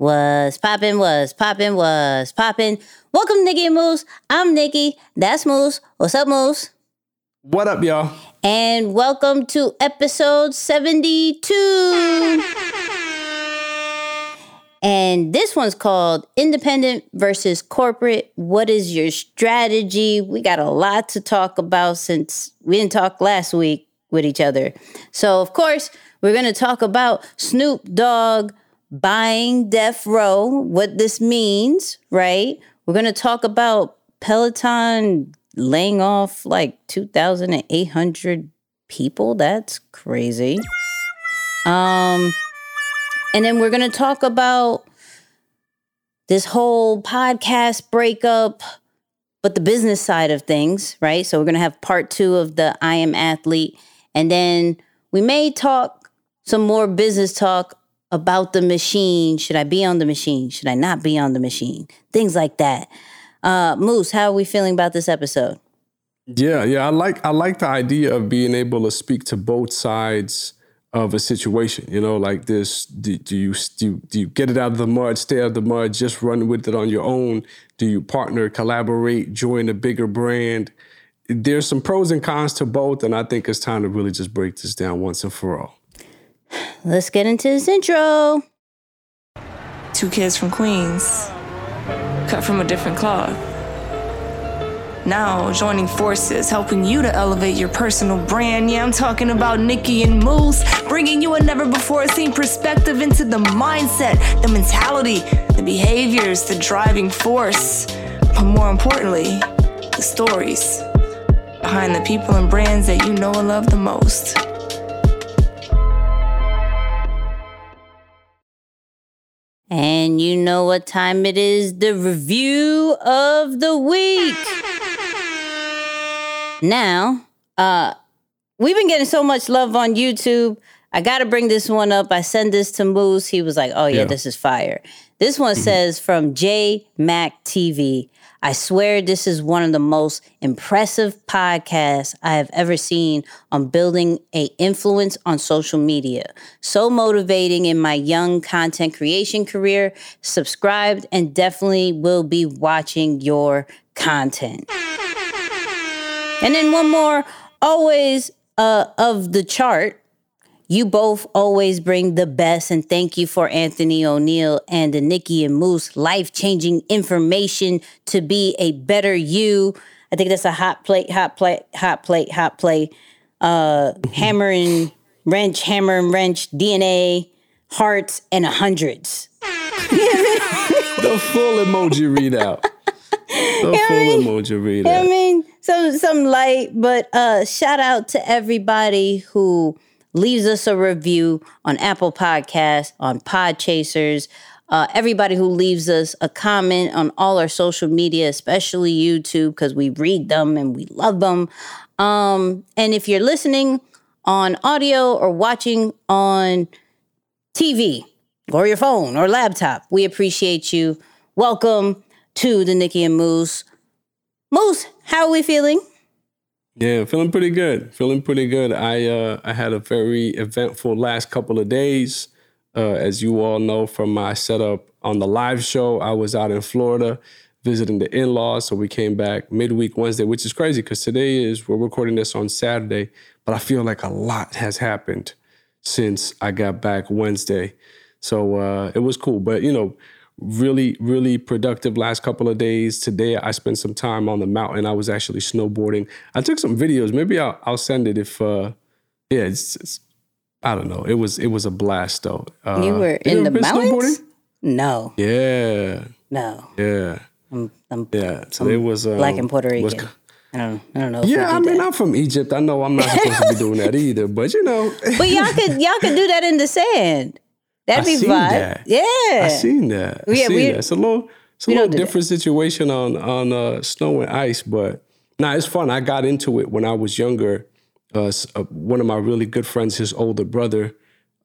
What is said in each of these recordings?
Was poppin', was poppin', was poppin'. Welcome, Nikki and Moose. I'm Nikki. That's Moose. What's up, Moose? What up, y'all? And welcome to episode 72. And this one's called Independent versus Corporate. What is your strategy? We got a lot to talk about since we didn't talk last week with each other. So, of course, we're going to talk about Snoop Dogg buying Death Row, what this means, right? We're going to talk about Peloton laying off like 2,800 people. That's crazy. Um, and then we're going to talk about this whole podcast breakup, but the business side of things, right? So we're going to have part two of the I Am Athlete. And then we may talk some more business talk about the machine. Should I be on the machine? Should I not be on the machine? Things like that. Uh, Moose, how are we feeling about this episode? Yeah, yeah, I like I like the idea of being able to speak to both sides of a situation. You know, like this. Do, do you do you, do you get it out of the mud, stay out of the mud, just run with it on your own? Do you partner, collaborate, join a bigger brand? There's some pros and cons to both, and I think it's time to really just break this down once and for all. Let's get into this intro. Two kids from Queens, cut from a different cloth. Now joining forces, helping you to elevate your personal brand. Yeah, I'm talking about Nikki and Moose, bringing you a never before seen perspective into the mindset, the mentality, the behaviors, the driving force, but more importantly, the stories behind the people and brands that you know and love the most. And you know what time it is the review of the week. Now, uh, we've been getting so much love on YouTube. I got to bring this one up. I sent this to Moose. He was like, oh, yeah, Yeah. this is fire. This one says from J Mac TV. I swear this is one of the most impressive podcasts I have ever seen on building a influence on social media. So motivating in my young content creation career. Subscribed and definitely will be watching your content. And then one more, always uh, of the chart. You both always bring the best, and thank you for Anthony O'Neill and the Nikki and Moose life changing information to be a better you. I think that's a hot plate, hot plate, hot plate, hot plate. Uh, hammer and wrench, hammer and wrench, DNA, hearts, and hundreds. The full emoji readout. The full emoji readout. I mean, some some light, but uh shout out to everybody who leaves us a review on Apple Podcasts, on Podchasers, uh, everybody who leaves us a comment on all our social media, especially YouTube, because we read them and we love them. Um, and if you're listening on audio or watching on TV or your phone or laptop, we appreciate you. Welcome to the Nikki and Moose. Moose, how are we feeling? Yeah, feeling pretty good. Feeling pretty good. I uh, I had a very eventful last couple of days. Uh, as you all know from my setup on the live show, I was out in Florida visiting the in-laws. So we came back midweek Wednesday, which is crazy because today is we're recording this on Saturday, but I feel like a lot has happened since I got back Wednesday. So uh, it was cool. But you know, really, really productive last couple of days. Today I spent some time on the mountain. I was actually snowboarding. I took some videos. Maybe I'll, I'll send it if uh yeah, it's, it's I don't know. It was it was a blast though. Uh, You were in the mountains? No, Yeah. no. Yeah. I'm, I'm Yeah. So it was um, black and Puerto was- I don't, I don't know. Yeah, I mean, that. I'm from Egypt. I know I'm not supposed to be doing that either, but you know, but y'all could, y'all could do that in the sand. That'd I be seen fine. that. Yeah. I seen that. I Yeah, seen we- that. It's a little, it's a little different situation on on uh, snow and ice, but nah, it's fun. I got into it when I was younger. Uh, uh, one of my really good friends, his older brother,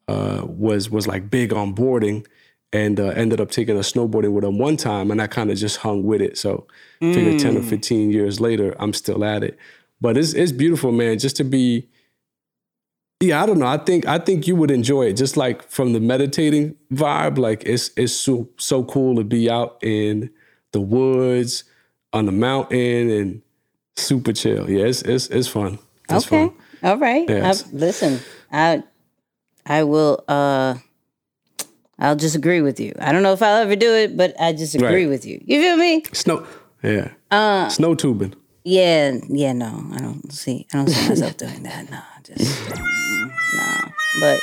uh, was was like big on boarding, and uh, ended up taking a snowboarding with him one time, and I kind of just hung with it. So, figure ten or Mm. fifteen years later, I'm still at it. But it's it's beautiful, man. Just to be Yeah, I don't know. I think I think you would enjoy it, just like from the meditating vibe. Like it's it's so so cool to be out in the woods, on the mountain, and super chill. Yeah, it's it's it's fun. It's okay. fun. All right. Yes. I, listen, I I will uh I'll just agree with you. I don't know if I'll ever do it, but I just agree Right. with you. You feel me? Snow. Yeah. Uh, Snow tubing. Yeah, yeah, no. I don't see I don't see myself doing that. No, just no. But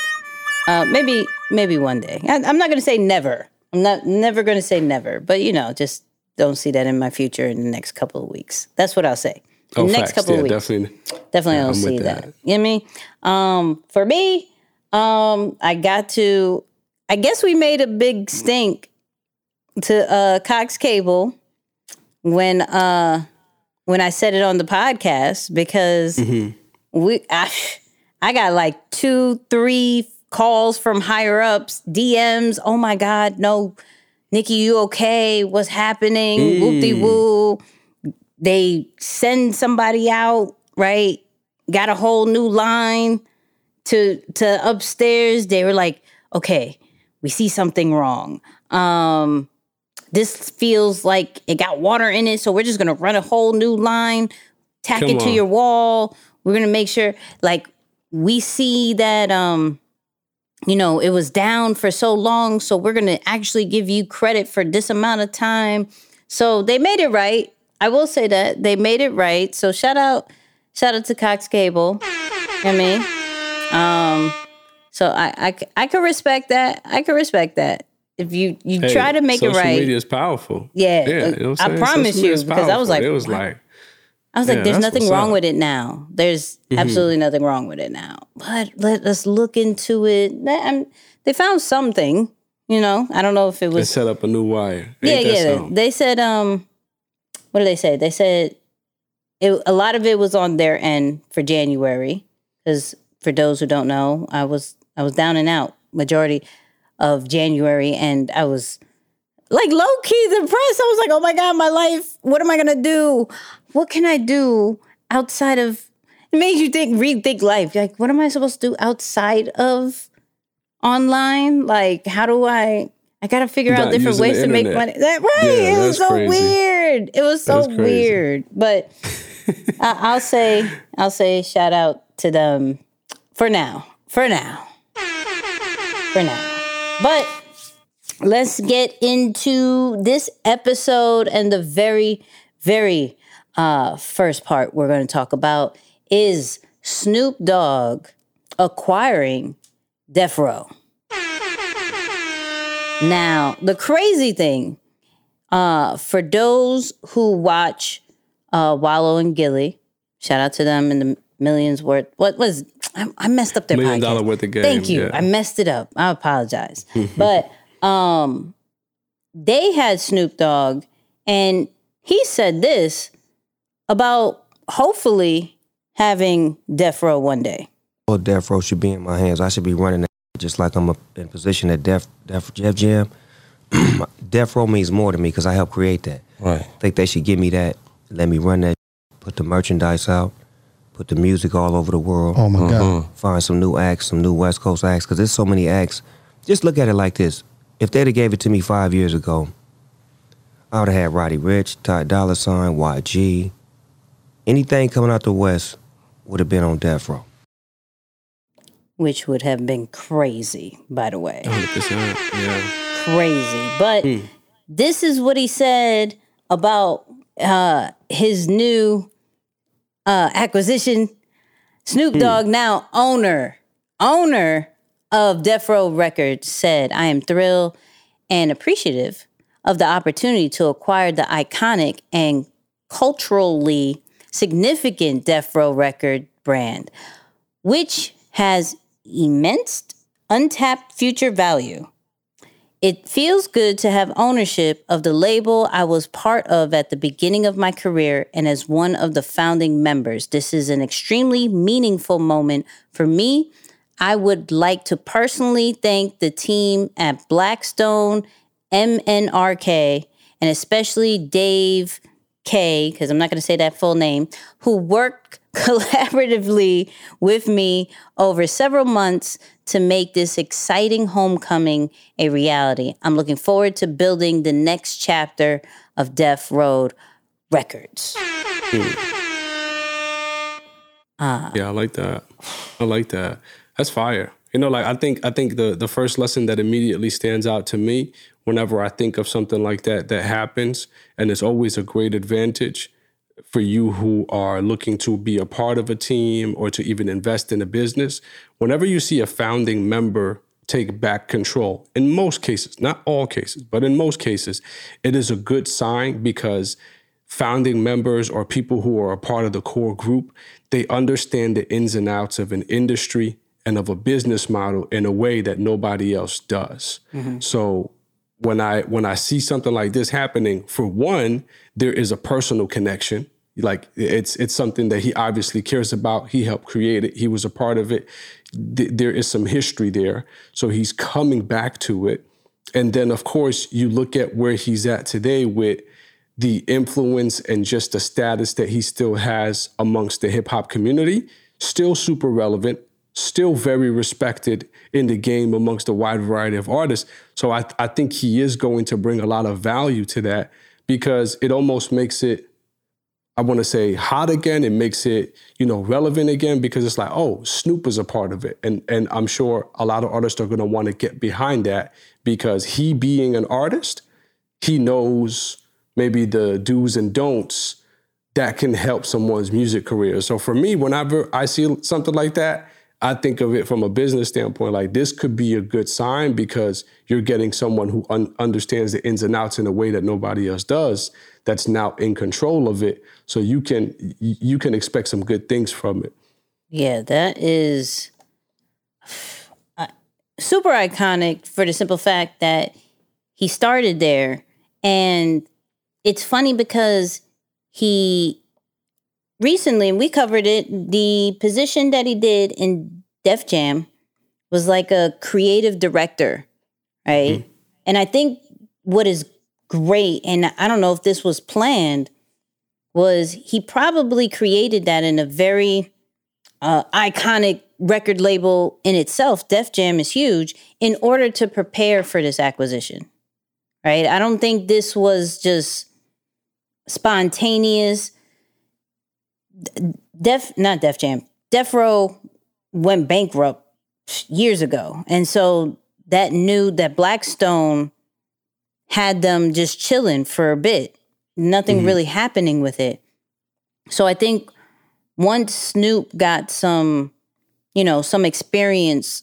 uh maybe maybe one day. I, I'm not going to say never. I'm not never going to say never, but you know, just don't see that in my future in the next couple of weeks. That's what I'll say. Oh, next facts. couple yeah, of weeks. definitely. Definitely Yeah, don't I'm see that. that. You know what I mean? Um, for me, um, I got to I guess we made a big stink to uh Cox Cable when uh when I said it on the podcast because we I, I got like two, three calls from higher ups, DMs. Oh my God, no, Nikki, you okay? What's happening? Whoop de woo. They send somebody out, right? Got a whole new line to to upstairs. They were like, okay, we see something wrong. Um, this feels like it got water in it, so we're just gonna run a whole new line, tack Come it to on. your wall. We're gonna make sure, like, we see that um, you know, it was down for so long, so we're gonna actually give you credit for this amount of time. So they made it right. I will say that they made it right. So shout out, shout out to Cox Cable. You know what I mean? Um, so I, I, I can respect that. I can respect that. If you you Hey, try to make it social right, media is powerful. Yeah, yeah. You know I promise Social you, because I was like, it was like, I was like, "There's nothing wrong up. Mm-hmm. with it now. There's absolutely nothing wrong with it now." But let us look into it. I'm- they found something. You know, I don't know if it they was set up a new wire. yeah, Ain't that yeah. something? They said, um, what did they say? They said it, a lot of it was on their end for January. Because for those who don't know, I was I was down and out majority of January, and I was like low key depressed. I was like, oh my god, my life. What am I gonna do? What can I do outside of? It made you think, rethink life. Like, what am I supposed to do outside of online? Like, how do I? I gotta figure out different ways to make money. That right? Yeah, it was so crazy. weird. It was so weird. But I, I'll say, I'll say, shout out to them for now. For now. For now. But let's get into this episode and the very, very uh, first part we're going to talk about is Snoop Dogg acquiring Death Row. Now, the crazy thing, uh, for those who watch uh, Wallo and Gillie, shout out to them in the millions worth. What was I, I messed up their Million podcast. dollar worth of game, Thank you. yeah. I messed it up. I apologize. but um, they had Snoop Dogg, and he said this about hopefully having Death Row one day. Well, Death Row should be in my hands. I should be running that just like I'm a, in position at Def, Def, Def Jam. Death Row means more to me because I helped create that. Right. I think they should give me that, let me run that, put the merchandise out, put the music all over the world, Oh my God. find some new acts, some new West Coast acts, because there's so many acts. Just look at it like this. If they'd have gave it to me five years ago, I would have had Roddy Ricch, Ty Dolla Sign, YG. Anything coming out the West would have been on Death Row. Which would have been crazy, by the way. 100%. Yeah. crazy. But this is what he said about uh, his new uh, acquisition. Snoop Dogg, now owner, owner of Death Row Records, said, I am thrilled and appreciative of the opportunity to acquire the iconic and culturally significant Death Row record brand, which has immense untapped future value. It feels good to have ownership of the label I was part of at the beginning of my career and as one of the founding members. This is an extremely meaningful moment for me. I would like to personally thank the team at Blackstone, MNRK, and especially Dave K, because I'm not going to say that full name, who worked collaboratively with me over several months to make this exciting homecoming a reality. I'm looking forward to building the next chapter of Death Row Records. Uh, yeah, I like that. I like that. That's fire. You know, like I think I think the the first lesson that immediately stands out to me whenever I think of something like that that happens, and it's always a great advantage for you who are looking to be a part of a team or to even invest in a business. Whenever you see a founding member take back control, in most cases, not all cases, but in most cases, it is a good sign because founding members or people who are a part of the core group, they understand the ins and outs of an industry and of a business model in a way that nobody else does. Mm-hmm. So when I when I see something like this happening, for one, there is a personal connection. Like it's it's something that he obviously cares about. He helped create it. He was a part of it. Th- there is some history there, so he's coming back to it. And then, of course, you look at where he's at today with the influence and just the status that he still has amongst the hip hop community. Still super relevant, still very respected in the game amongst a wide variety of artists. So I, I think he is going to bring a lot of value to that because it almost makes it, I want to say hot again. It makes it, you know, relevant again because it's like, oh, Snoop is a part of it. And and I'm sure a lot of artists are gonna want to get behind that because he being an artist, he knows maybe the do's and don'ts that can help someone's music career. So for me, whenever I see something like that, I think of it from a business standpoint, like this could be a good sign because you're getting someone who un- understands the ins and outs in a way that nobody else does. That's now in control of it, so you can you can expect some good things from it. Yeah, that is uh, super iconic for the simple fact that he started there, and it's funny because he recently, and we covered it, the position that he did in Def Jam was like a creative director, right? Mm-hmm. And I think what is great, and I don't know if this was planned, was he probably created that in a very uh, iconic record label in itself. Def Jam is huge in order to prepare for this acquisition, right? I don't think this was just spontaneous Def, not Def Jam, Death Row went bankrupt years ago. And so that knew that Blackstone had them just chilling for a bit, nothing mm-hmm. really happening with it. So I think once Snoop got some, you know, some experience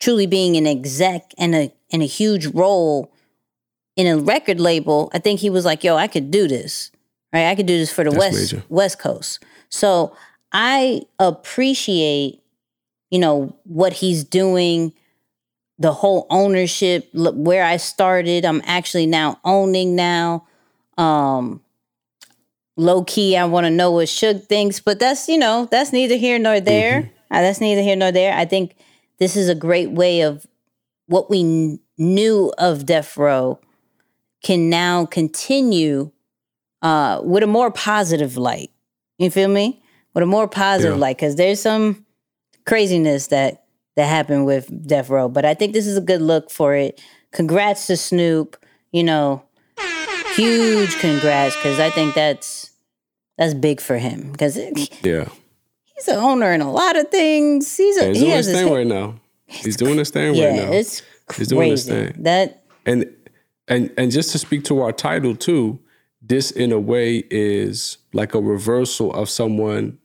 truly being an exec and a and a huge role in a record label, I think he was like, yo, I could do this. Right? I could do this for the That's West major. West Coast. So I appreciate, you know, what he's doing, the whole ownership, where I started, I'm actually now owning now. Um, low key, I want to know what Suge thinks, but that's, you know, that's neither here nor there. Mm-hmm. Uh, that's neither here nor there. I think this is a great way of what we n- knew of Death Row can now continue uh, with a more positive light. You feel me? With a more positive yeah. light, because there's some craziness that that happened with Death Row, but I think this is a good look for it. Congrats to Snoop. You know, huge congrats because I think that's that's big for him because yeah, he's an owner in a lot of things. He's a, he's he doing his thing right now. He's doing his thing yeah, right now. It's crazy. He's doing his thing. That and and and just to speak to our title too, this in a way is like a reversal of someone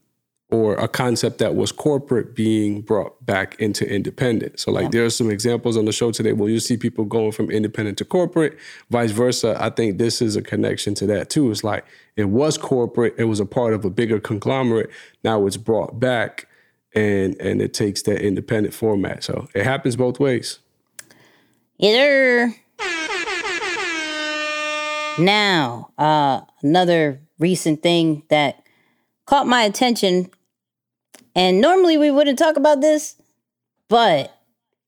or a concept that was corporate being brought back into independent. So like yeah. there are some examples on the show today where you see people going from independent to corporate, vice versa. I think this is a connection to that too. It's like it was corporate, it was a part of a bigger conglomerate. Now it's brought back and and it takes that independent format. So it happens both ways. Either now, uh, another recent thing that caught my attention, and normally we wouldn't talk about this, but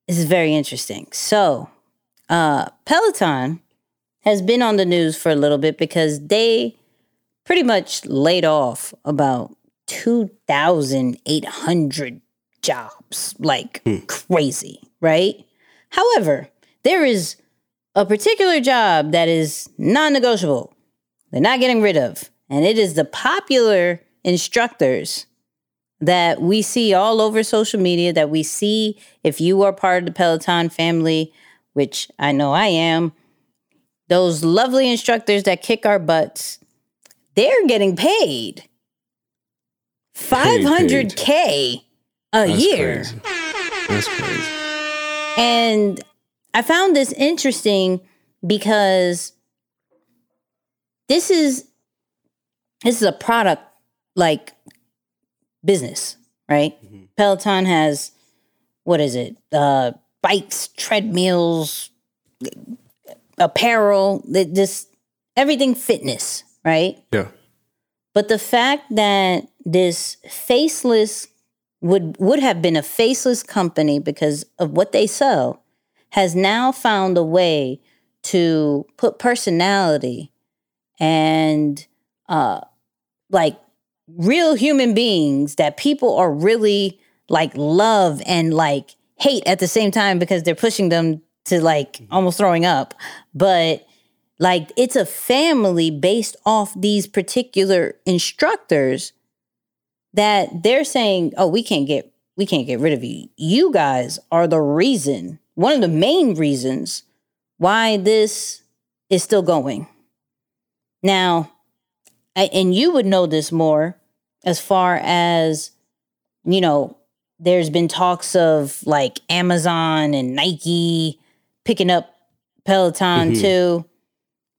this is very interesting. So, uh, Peloton has been on the news for a little bit because they pretty much laid off about 2,800 jobs, like crazy, right? However, there is a particular job that is non negotiable, they're not getting rid of, and it is the popular instructors that we see all over social media, that we see if you are part of the Peloton family, which I know I am, those lovely instructors that kick our butts, they're getting paid 500K a That's year. crazy. That's crazy. And I found this interesting because this is this is a product like business, right? Peloton has what is it? Uh bikes, treadmills, apparel, this everything fitness, right? Yeah. But the fact that this faceless would would have been a faceless company because of what they sell has now found a way to put personality and uh like real human beings that people are really like love and like hate at the same time because they're pushing them to like almost throwing up. But like it's a family based off these particular instructors that they're saying oh we can't get we can't get rid of you. You guys are the reason one of the main reasons why this is still going. Now I, and you would know this more as far as you know there's been talks of like amazon and nike picking up peloton Mhm. too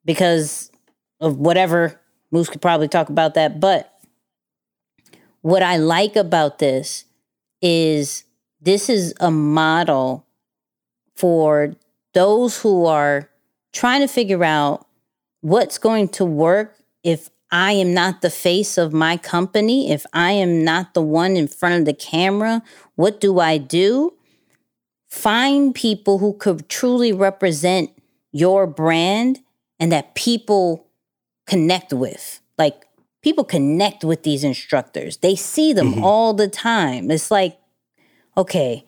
because of whatever. Moose could probably talk about that. But what i like about this is this is a model for those who are trying to figure out what's going to work if I am not the face of my company, if I am not the one in front of the camera, what do I do? Find people who could truly represent your brand and that people connect with. Like people connect with these instructors. They see them mm-hmm. all the time. It's like, okay,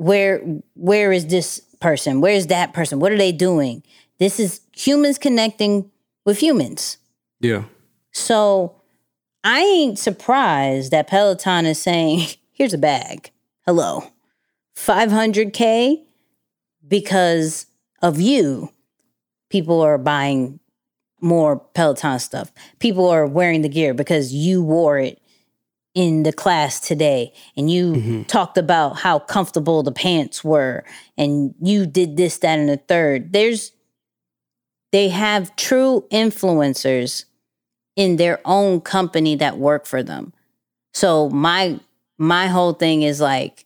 where where is this person? Where's that person? What are they doing? This is humans connecting with humans. Yeah. So I ain't surprised that Peloton is saying, here's a bag. Hello. 500K because of you. People are buying more Peloton stuff. People are wearing the gear because you wore it in the class today and you mm-hmm. talked about how comfortable the pants were and you did this, that, and the third. There's, they have true influencers in their own company that work for them. So my my whole thing is like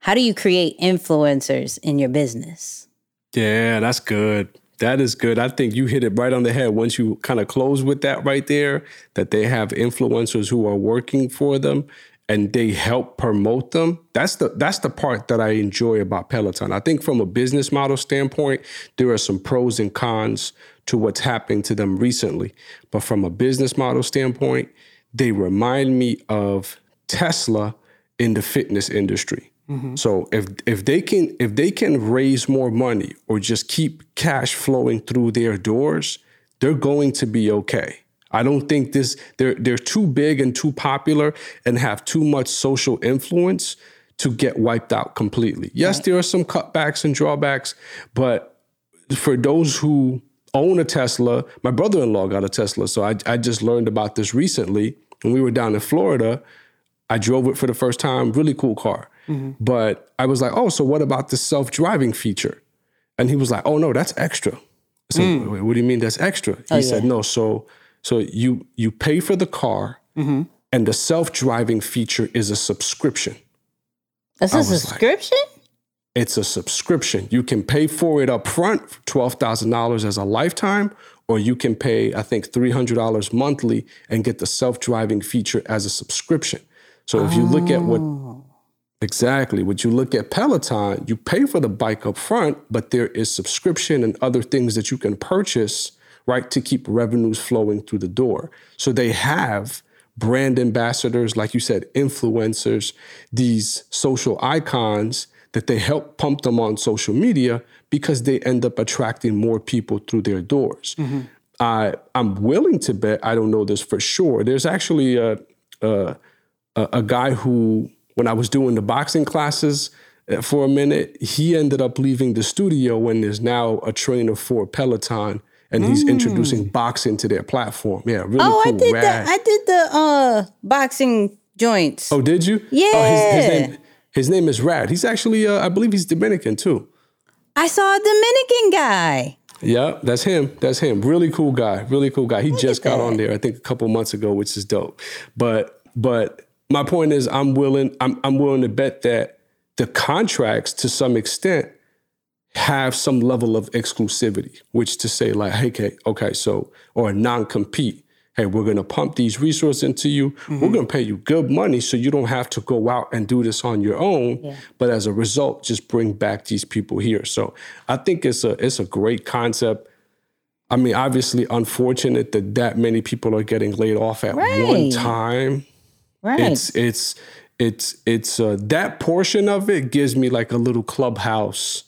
how do you create influencers in your business? Yeah, that's good. That is good. I think you hit it right on the head once you kind of close with that right there that they have influencers who are working for them and they help promote them. That's the that's the part that I enjoy about Peloton. I think from a business model standpoint, there are some pros and cons to what's happening to them recently. But from a business model standpoint, they remind me of Tesla in the fitness industry. Mm-hmm. So if if they can if they can raise more money or just keep cash flowing through their doors, they're going to be okay. I don't think this they're they're too big and too popular and have too much social influence to get wiped out completely. Yes, there are some cutbacks and drawbacks, but for those who own a Tesla, my brother-in-law got a Tesla, so I, I just learned about this recently. When we were down in Florida, I drove it for the first time. Really cool car, but I was like, "Oh, so what about the self-driving feature?" And he was like, "Oh no, that's extra." So mm. "Wait, "What do you mean that's extra?" He oh, said, "No, so so you you pay for the car, mm-hmm. and the self-driving feature is a subscription." That's a was like- subscription? It's a subscription. You can pay for it up front, $12,000 as a lifetime, or you can pay, I think, $300 monthly and get the self driving feature as a subscription. So if you look at what oh. Exactly, what you look at Peloton, you pay for the bike up front, but there is subscription and other things that you can purchase, right, to keep revenues flowing through the door. So they have brand ambassadors, like you said, influencers, these social icons that they help pump them on social media because they end up attracting more people through their doors. Mm-hmm. I I'm willing to bet. I don't know this for sure. There's actually a a, a a guy who, when I was doing the boxing classes uh, for a minute, he ended up leaving the studio and is now a trainer for Peloton, and he's introducing boxing to their platform. Yeah, really Oh, cool. I did rad. that. I did the uh boxing joints. oh, did you? Oh, his, Yeah. his name his name is Rad. He's actually, uh, I believe, he's Dominican too. I saw a Dominican guy. Yeah, that's him. That's him. Really cool guy. Really cool guy. He just got that. on there, I think, a couple months ago, which is dope. But but my point is, I'm willing. I'm I'm willing to bet that the contracts, to some extent, have some level of exclusivity, which to say like, hey, okay, okay, so or non-compete. Hey, we're gonna pump these resources into you. We're mm-hmm. gonna pay you good money so you don't have to go out and do this on your own. But as a result, just bring back these people here. So I think it's a it's a great concept. I mean, obviously, unfortunate that that many people are getting laid off at one time. Right. It's it's it's it's uh, that portion of it gives me like a little clubhouse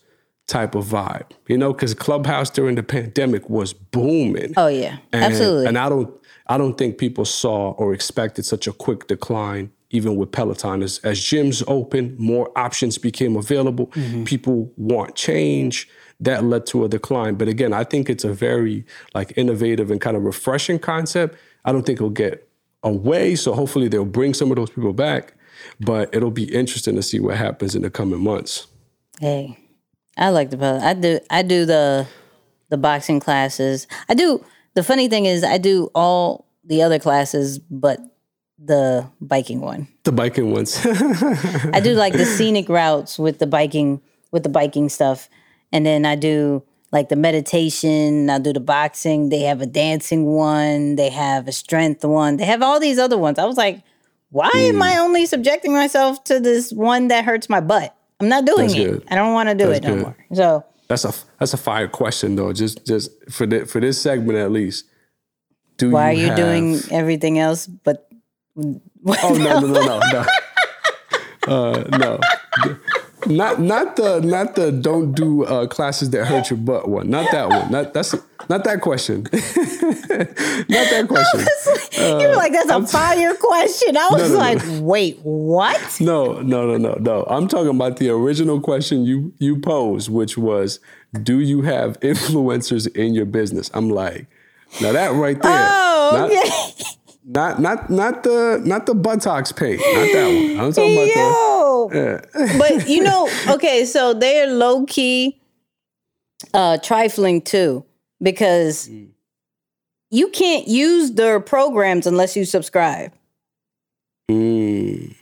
type of vibe, you know, because clubhouse during the pandemic was booming. oh yeah. And, Absolutely. And I don't I don't think people saw or expected such a quick decline even with Peloton. As, as gyms opened, more options became available. Mm-hmm. People want change. That led to a decline. But again, I think it's a very like innovative and kind of refreshing concept. I don't think it'll get away. So hopefully they'll bring some of those people back. But it'll be interesting to see what happens in the coming months. Hey, I like the I do I do the the boxing classes. I do the funny thing is I do all the other classes but the biking one. The biking ones. I do like the scenic routes with the biking with the biking stuff. And then I do like the meditation, I do the boxing, they have a dancing one, they have a strength one, they have all these other ones. I was like, why am Hmm. I only subjecting myself to this one that hurts my butt? I'm not doing That's it. good. I don't want to do That's it no good. more. So That's a that's a fire question though. Just just for the, for this segment at least. Do why are you you have- doing everything else but Oh no no no no no. Uh, no. Not not the not the don't do uh, classes that hurt your butt one. Not that one. Not that's not that question. not that question. you were like, that's a fire question. I was no, no. like, wait, what? No, no, no, no, no. I'm talking about the original question you you posed, which was, do you have influencers in your business? I'm like, now that right there. Oh, not, okay. not not not the not the buttocks paint. Not that one. I'm talking about Yo. But you know, okay, so they're low key uh trifling too because you can't use their programs unless you subscribe. mm,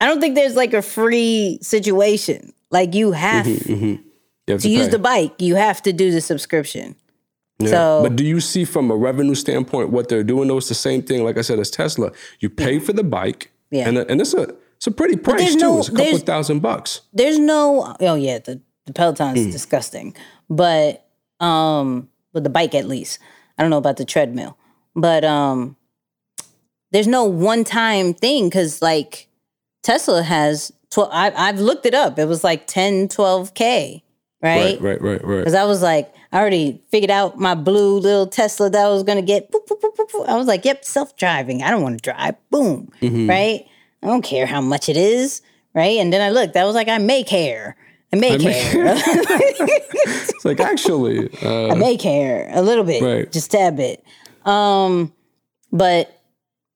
I don't think there's like a free situation. Like you have you have to use the bike, you have to do the subscription. Yeah. so- but do you see from a revenue standpoint what they're doing? Though it's the same thing. Like I said, as Tesla, you pay for the bike, Yeah. and and it's a it's a pretty price too. no- it's a couple thousand bucks. there's no oh yeah the, the peloton's Mm. disgusting but um with the bike at least i don't know about the treadmill but um there's no one time thing because like tesla has 12 I, i've looked it up it was like 10 12k right Right, right, right, right. because i was like i already figured out my blue little tesla that i was going to get Boop, boop, boop, i was like yep self-driving i don't want to drive boom Mm-hmm. right i don't care how much it is right and then i looked i was like i may care i may care It's like actually, uh, i may care a little bit Right. just a bit um but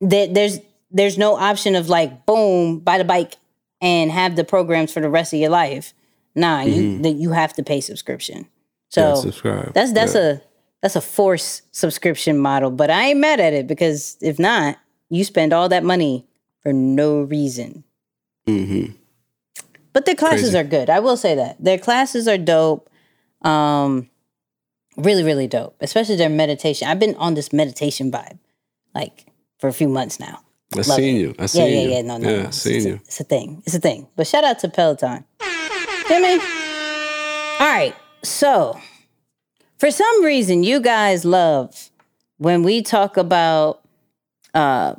there, there's there's no option of like boom buy the bike and have the programs for the rest of your life nah you that you have to pay subscription so Mm-hmm. yeah, subscribe. that's that's yeah. a that's a forced subscription model, but I ain't mad at it because if not, you spend all that money for no reason. Mhm. But their classes Crazy. are good. I will say that their classes are dope. Um, really, really dope. Especially their meditation. I've been on this meditation vibe, like for a few months now. I Love seen it. you. I Yeah, seen yeah, you. yeah. No, no, yeah, no. It's, seen it's a, you. it's a thing. It's a thing. But shout out to Peloton. Jimmy. All right. So, for some reason, you guys love when we talk about uh,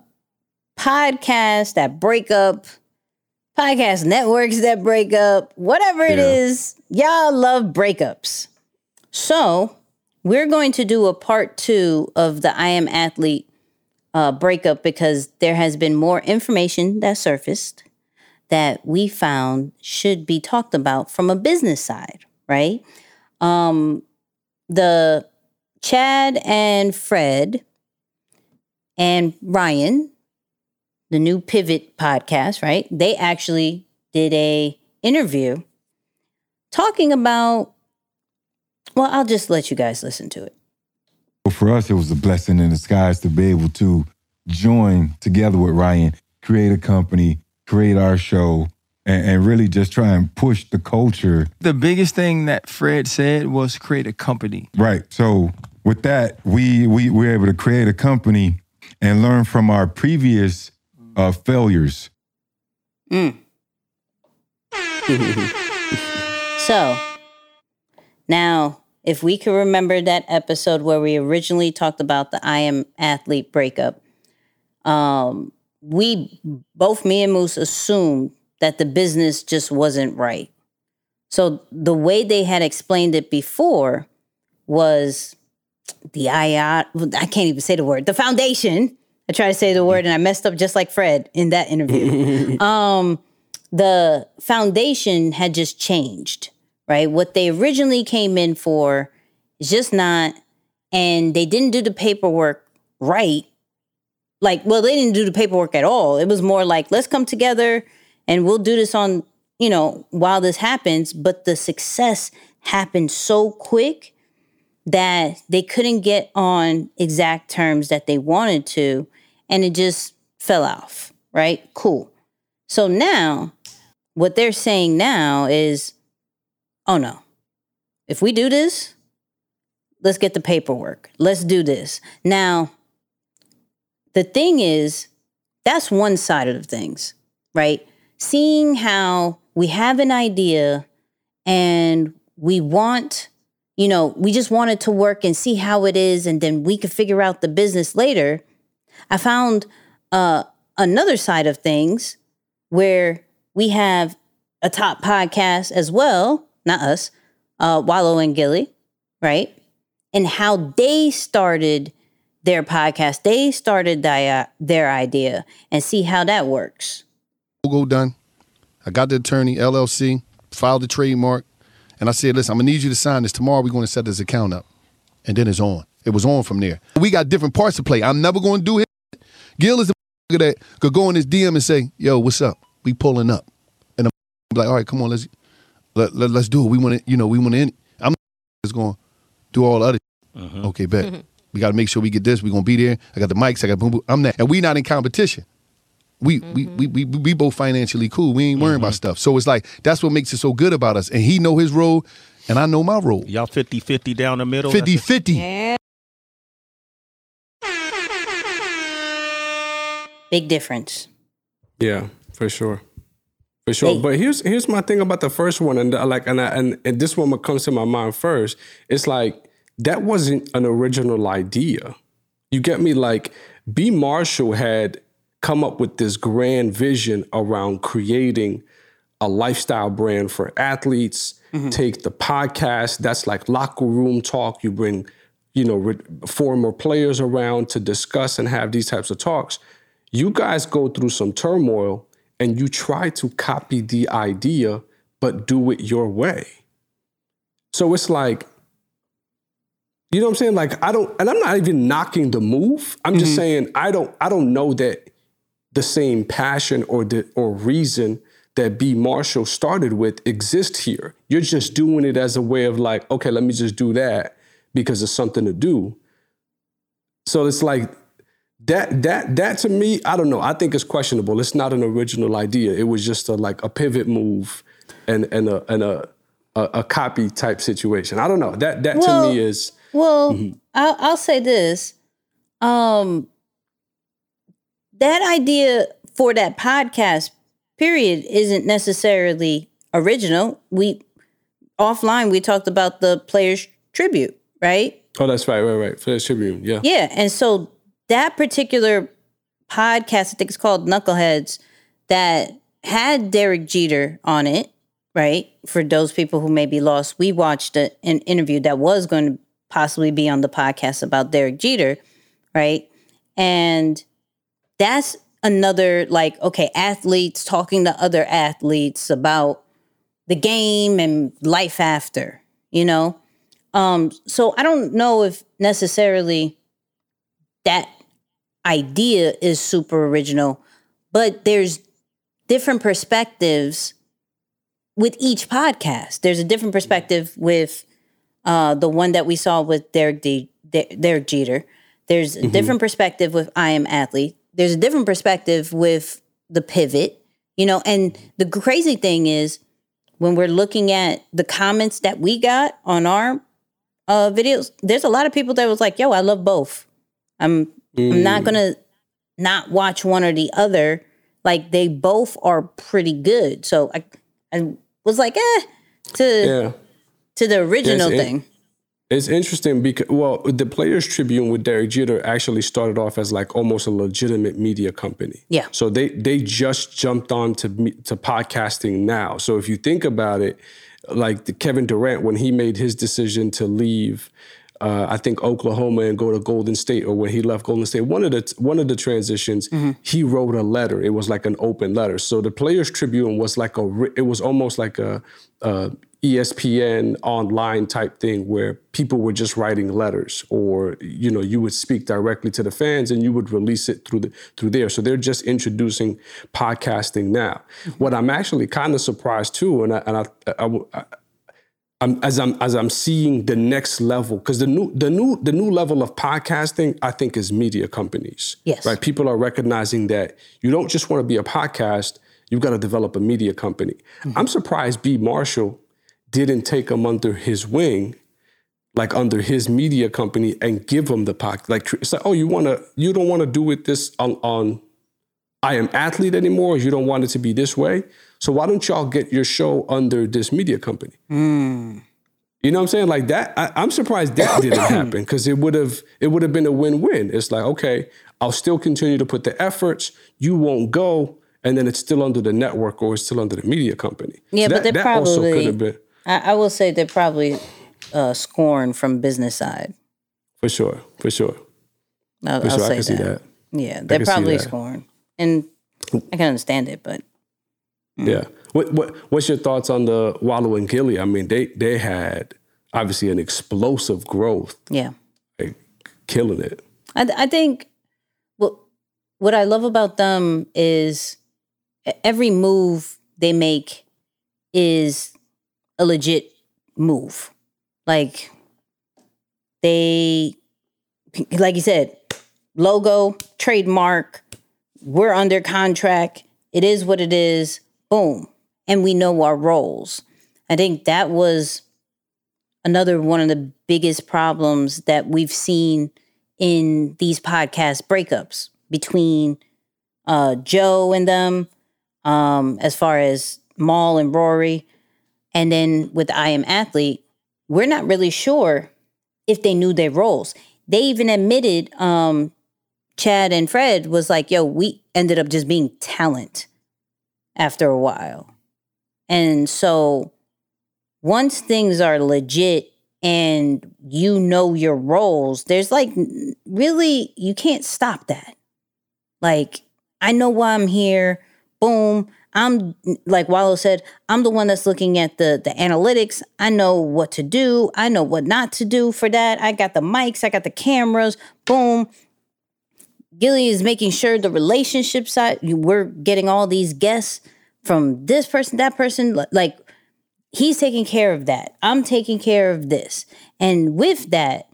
podcasts that break up, podcast networks that break up, whatever it Yeah. is, y'all love breakups. So we're going to do a part two of the I Am Athlete uh, breakup because there has been more information that surfaced that we found should be talked about from a business side, right? Um, the Chad and Fred and Ryan, the new Pivot podcast, right? They actually did a interview talking about well, I'll just let you guys listen to it. For us, it was a blessing in disguise to be able to join together with Ryan, create a company, create our show, and, and really just try and push the culture. The biggest thing that Fred said was create a company. Right. So with that, we we were able to create a company and learn from our previous uh, failures. So, now, if we can remember that episode where we originally talked about the I am athlete breakup, um, we both me and Moose assumed that the business just wasn't right. So the way they had explained it before was the IOT, I can't even say the word, the foundation. I tried to say the word and I messed up just like Fred in that interview. um, the foundation had just changed, right? What they originally came in for is just not, and they didn't do the paperwork right. Like, well, they didn't do the paperwork at all. It was more like, let's come together and we'll do this on, you know, while this happens. But the success happened so quick that they couldn't get on exact terms that they wanted to, and it just fell off, right? Cool. So now, what they're saying now is, oh no, if we do this, let's get the paperwork. Let's do this. Now, the thing is, that's one side of things, right? Seeing how we have an idea and we want, you know, we just want it to work and see how it is, and then we could figure out the business later. I found uh, another side of things where we have a top podcast as well, not us, uh, Wallo and Gillie, right? And how they started their podcast. They started their, their idea and see how that works. logo done. I got the attorney, LLC, filed the trademark, and I said, listen, I'm gonna need you to sign this. Tomorrow we're gonna set this account up. And then it's on. It was on from there. We got different parts to play. I'm never gonna do it. Gil is the that could go in his DM and say, yo, what's up? We pulling up. And I'm like, all right, come on, let's let, let, us do it. We wanna, you know, we wanna end. I'm just gonna do all the other uh-huh. Okay, bet. Mm-hmm. We gotta make sure we get this. We're gonna be there. I got the mics, I got boom boom. I'm that. And we not in competition. We, we, mm-hmm. we we we both financially cool. We ain't worrying about mm-hmm. stuff. So it's like that's what makes it so good about us. And he know his role, and I know my role. Y'all 50 50 down the middle. 50 That's Big difference. Yeah, for sure, for sure. Hey. But here's here's my thing about the first one, and uh, like, and I, and and this one comes to my mind first. It's like that wasn't an original idea. You get me? Like B. Marshall had come up with this grand vision around creating a lifestyle brand for athletes. Take the podcast that's like locker room talk. You bring, you know, re- former players around to discuss and have these types of talks. You guys go through some turmoil and you try to copy the idea, but do it your way. So it's like, you know what I'm saying? Like I don't, and I'm not even knocking the move. I'm just mm-hmm. saying I don't, I don't know that the same passion or the or reason that B Marshall started with exists here. You're just doing it as a way of like, okay, let me just do that because it's something to do. So it's like that that that to me, I don't know. I think it's questionable. It's not an original idea. It was just a like a pivot move and and a and a a, a copy type situation. I don't know. That that Well- to me is Well, I'll, I'll say this. Um, that idea for that podcast period isn't necessarily original. We offline we talked about the players tribute, right? oh that's right, right, right. For the Tribune, yeah. Yeah, and so that particular podcast, I think it's called Knuckleheads, that had Derek Jeter on it, right? For those people who may be lost, we watched a, an interview that was going to possibly be on the podcast about Derek Jeter, right? And that's another like okay, athletes talking to other athletes about the game and life after, you know? Um so I don't know if necessarily that idea is super original, but there's different perspectives with each podcast. There's a different perspective with uh, the one that we saw with Derek D, Derek Jeter. There's a different perspective with I Am Athlete. There's a different perspective with the pivot. You know, and the crazy thing is when we're looking at the comments that we got on our uh, videos, there's a lot of people that was like, "Yo, I love both. I'm I'm not gonna not watch one or the other. Like they both are pretty good. So I I was like, eh, to Yeah. to the original Yes, it- thing. It's interesting because well, the Players Tribune with Derek Jeter actually started off as like almost a legitimate media company. Yeah. So they they just jumped on to to podcasting now. So if you think about it, like the Kevin Durant when he made his decision to leave. Uh, I think Oklahoma and go to Golden State, or when he left Golden State, one of the one of the transitions, he wrote a letter. It was like an open letter. So the Players Tribune was like a, it was almost like a ESPN online type thing where people were just writing letters, or you know, you would speak directly to the fans and you would release it through the through there. So they're just introducing podcasting now. What I'm actually kind of surprised too, and I, and I, I, I I'm, as I'm as I'm seeing the next level because the new the new the new level of podcasting I think is media companies. Yes. Right. People are recognizing that you don't just want to be a podcast. You've got to develop a media company. Mm-hmm. I'm surprised B Marshall didn't take him under his wing, like under his media company, and give him the pod. Like it's like, oh, you want to you don't want to do it this on on I am athlete anymore. You don't want it to be this way. So why don't y'all get your show under this media company? You know what I'm saying? Like that. I, I'm surprised that didn't happen because it would have it would have been a win win. It's like okay, I'll still continue to put the efforts. You won't go, and then it's still under the network or it's still under the media company. Yeah, So but they that also could probably- have been I, I will say they're probably uh, scorned from business side. for sure, for sure, I'll, for I'll sure. I say can see that. that. Yeah, they're probably that. scorned, and I can understand it. But Mm. Yeah. What what what's your thoughts on the Wallo and Gillie? I mean, they they had obviously an explosive growth, yeah, like killing it. I, I think what what I love about them is every move they make is a legit move. Like they, like you said, logo, trademark. We're under contract. It is what it is. Boom, and we know our roles. I think that was another one of the biggest problems that we've seen in these podcast breakups between uh, Joe and them, um, as far as Mal and Rory, and then with I Am Athlete, we're not really sure if they knew their roles. They even admitted, um, Chad and Fred was like, yo, we ended up just being talent after a while. And so once things are legit and you know your roles, there's like really, you can't stop that. Like, I know why I'm here. Boom. I'm like Wallo said, I'm the one that's looking at the the analytics. I know what to do. I know what not to do for that. I got the mics, I got the cameras. Boom. Gillie is making sure the relationship side, we're getting all these guests from this person, that person. Like, he's taking care of that. I'm taking care of this. And with that,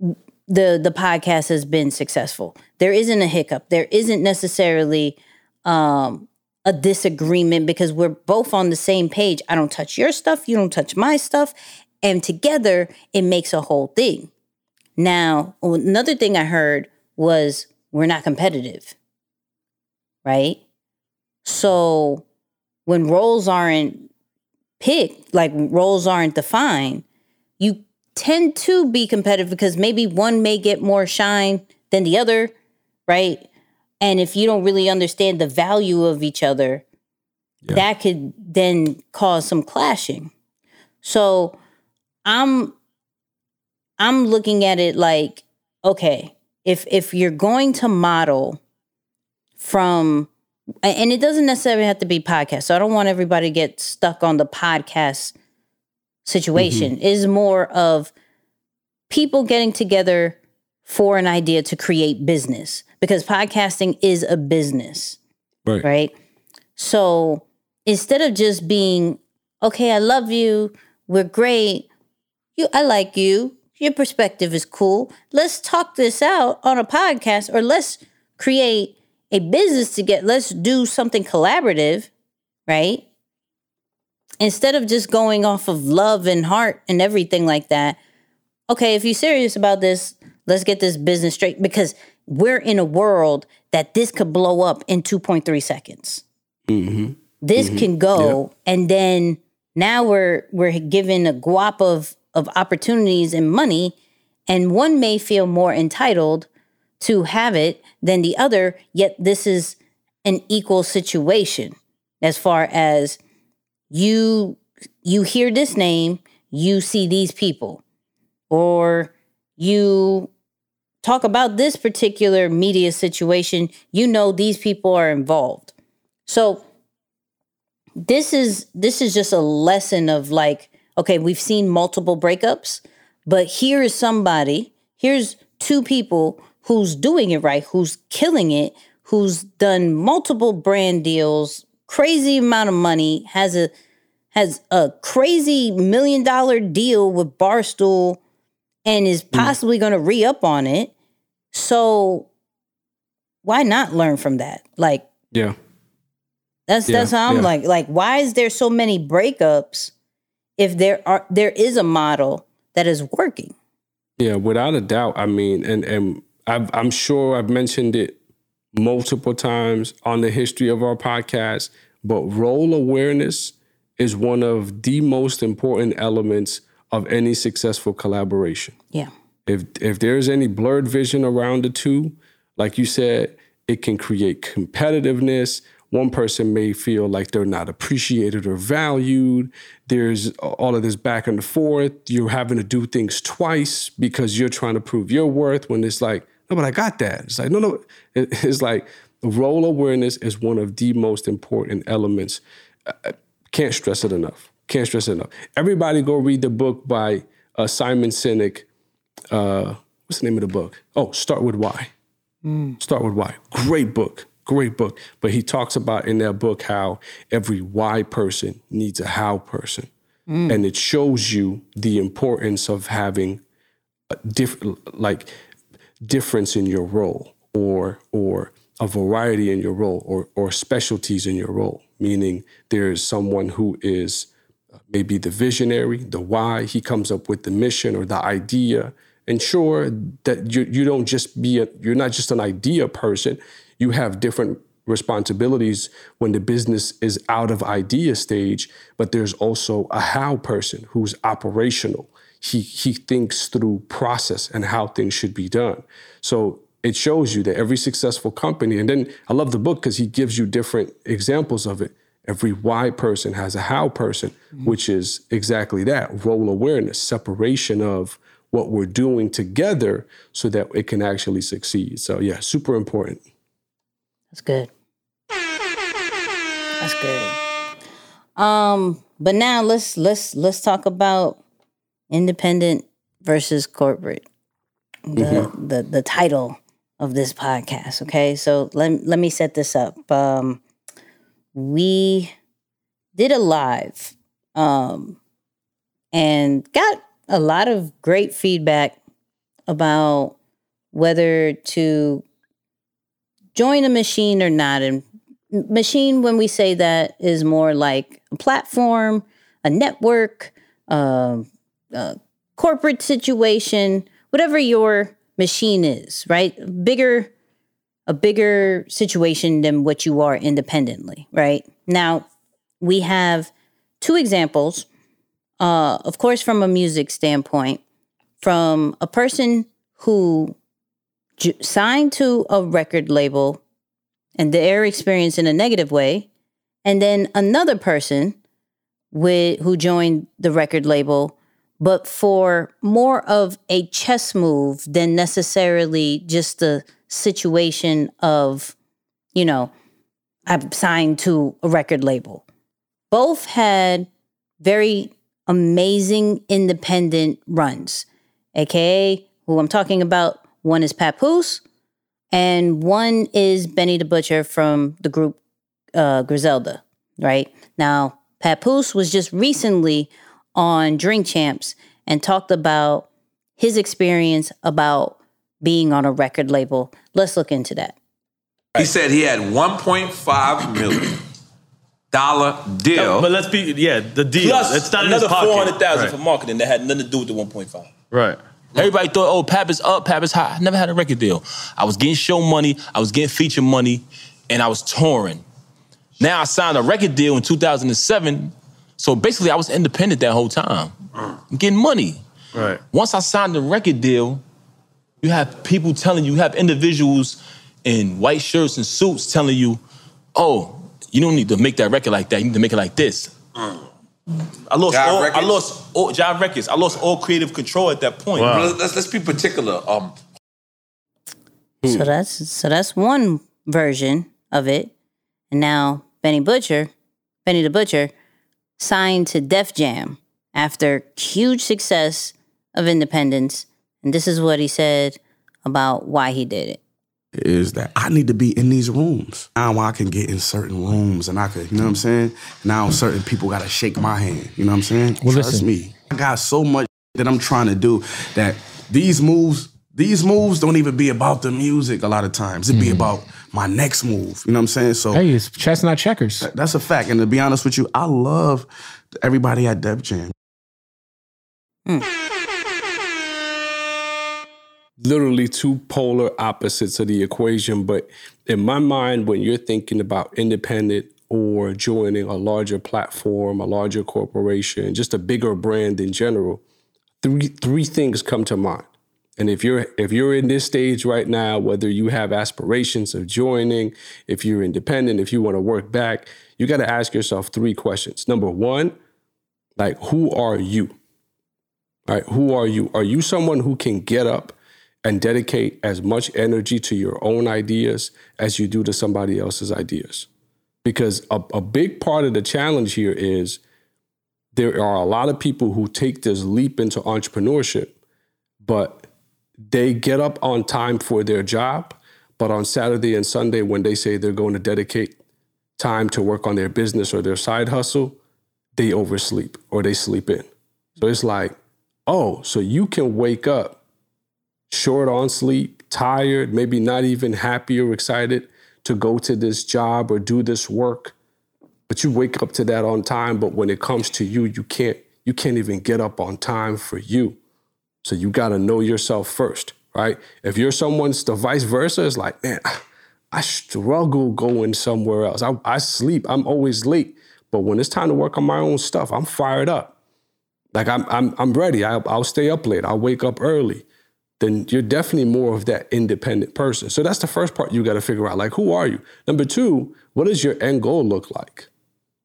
the the podcast has been successful. There isn't a hiccup. There isn't necessarily um a disagreement because we're both on the same page. I don't touch your stuff, you don't touch my stuff, and together it makes a whole thing. Now, another thing I heard was we're not competitive. Right? So when roles aren't picked, like roles aren't defined, you tend to be competitive because maybe one may get more shine than the other, right? And if you don't really understand the value of each other, Yeah. that could then cause some clashing. So I'm I'm looking at it like, okay, if if you're going to model from and it doesn't necessarily have to be podcast. So I don't want everybody to get stuck on the podcast situation. Mm-hmm. Is more of people getting together for an idea to create business because podcasting is a business Right. right? So instead of just being, okay, I love you, we're great, you, I like you, your perspective is cool. Let's talk this out on a podcast, or let's create a business to get. Let's do something collaborative, right? Instead of just going off of love and heart and everything like that. Okay, if you're serious about this, let's get this business straight because we're in a world that this could blow up in 2.3 seconds Mm-hmm. this can go and then now we're we're given a guap of of opportunities and money and one may feel more entitled to have it than the other yet this is an equal situation. As far as you you hear this name you see these people. Or you talk about this particular media situation you know these people are involved. So this is this is just a lesson of like okay we've seen multiple breakups but here is somebody here's two people who's doing it right who's killing it who's done multiple brand deals crazy amount of money has a has a crazy million dollar deal with barstool and is hmm. possibly going to re-up on it so why not learn from that like Yeah. that's Yeah, that's how I'm yeah. like like why is there so many breakups if there are there is a model that is working? Yeah, without a doubt. I mean, and and I've, I'm sure I've mentioned it multiple times on the history of our podcast, but role awareness is one of the most important elements of any successful collaboration. Yeah. If if there's any blurred vision around the two, like you said, it can create competitiveness. One person may feel like they're not appreciated or valued. There's all of this back and forth. You're having to do things twice because you're trying to prove your worth when it's like, no, but I got that. It's like, no, no. It's like role awareness is one of the most important elements. I can't stress it enough. Can't stress it enough. Everybody go read the book by uh, Simon Sinek uh, what's the name of the book? Oh, Start with Why. Start with Why. Great book. Great book. But he talks about in that book how every why person needs a how person. And it shows you the importance of having a different like difference in your role or or a variety in your role or or specialties in your role meaning there's someone who is uh, maybe the visionary the why he comes up with the mission or the idea ensure that you you don't just be a you're not just an idea person you have different responsibilities when the business is out of idea stage but there's also a how person who's operational. He he thinks through process and how things should be done. So it shows you that every successful company and then i love the book because he gives you different examples of it. Every why person has a how person mm-hmm. which is exactly that role awareness separation of what we're doing together so that it can actually succeed. So yeah super important That's good. That's good. Um, but now let's let's let's talk about independent versus corporate. The the the title of this podcast. Okay, so let let me set this up. Um, we did a live, um, and got a lot of great feedback about whether to join a machine or not. And machine, when we say that, is more like a platform, a network, um, a corporate situation, whatever your machine is, right? Bigger, a bigger situation than what you are independently, right? Now, we have two examples. Uh, of course, from a music standpoint, from a person who signed to a record label and their experience in a negative way, and then another person with who joined the record label, but for more of a chess move than necessarily just a situation of, you know, I'm signed to a record label. Both had very amazing independent runs, aka who I'm talking about. One is Papoose, and one is Benny the Butcher from the group uh, Griselda. Right now, Papoose was just recently on Drink Champs and talked about his experience about being on a record label. Let's look into that. He said he had 1.5 million dollar deal. But let's be yeah, the deal. Plus it's not another four hundred thousand Right. for marketing that had nothing to do with the one point five. Right. Everybody thought, oh, Pap is up, Pap is high. I never had a record deal. I was getting show money, I was getting feature money, and I was touring. Now I signed a record deal in 2007. So basically, I was independent that whole time, mm. getting money. Right. Once I signed the record deal, you have people telling you, you have individuals in white shirts and suits telling you, oh, you don't need to make that record like that. You need to make it like this. Mm. I lost Jive all, I lost all Jive Records. I lost all creative control at that point. Let's, let's, let's be particular. Um, So that's so that's one version of it. And now Benny Butcher, Benny the Butcher, signed to Def Jam after huge success of independence. And this is what he said about why he did it. Is that I need to be in these rooms. Now I can get in certain rooms and I could, you know what I'm saying? Now certain people gotta shake my hand. You know what I'm saying? Well, Trust listen. me. I got so much that I'm trying to do that these moves, these moves don't even be about the music a lot of times. It be mm-hmm. about my next move. You know what I'm saying? So Hey, it's chess not checkers. that's a fact. And to be honest with you, I love everybody at Def Jam. Hmm. Literally two polar opposites of the equation. But in my mind, when you're thinking about independent or joining a larger platform, a larger corporation, just a bigger brand in general, three three things come to mind. And if you're if you're in this stage right now, whether you have aspirations of joining, if you're independent, if you want to work back, you got to ask yourself three questions. Number one, like who are you? All right, who are you? Are you someone who can get up and dedicate as much energy to your own ideas as you do to somebody else's ideas? Because a, a big part of the challenge here is there are a lot of people who take this leap into entrepreneurship, but they get up on time for their job. But on Saturday and Sunday, when they say they're going to dedicate time to work on their business or their side hustle, they oversleep or they sleep in. So it's like, oh, so you can wake up short on sleep, tired, maybe not even happy or excited to go to this job or do this work. But you wake up to that on time, but when it comes to you, you can't you can't even get up on time for you. So you got to know yourself first, right? If you're someone's the vice versa, it's like, man, I struggle going somewhere else. I, I sleep. I'm always late. But when it's time to work on my own stuff, I'm fired up. Like I'm I'm I'm ready. I, I'll stay up late. I'll wake up early. Then you're definitely more of that independent person. So that's the first part you got to figure out. Like, who are you? Number two, what does your end goal look like?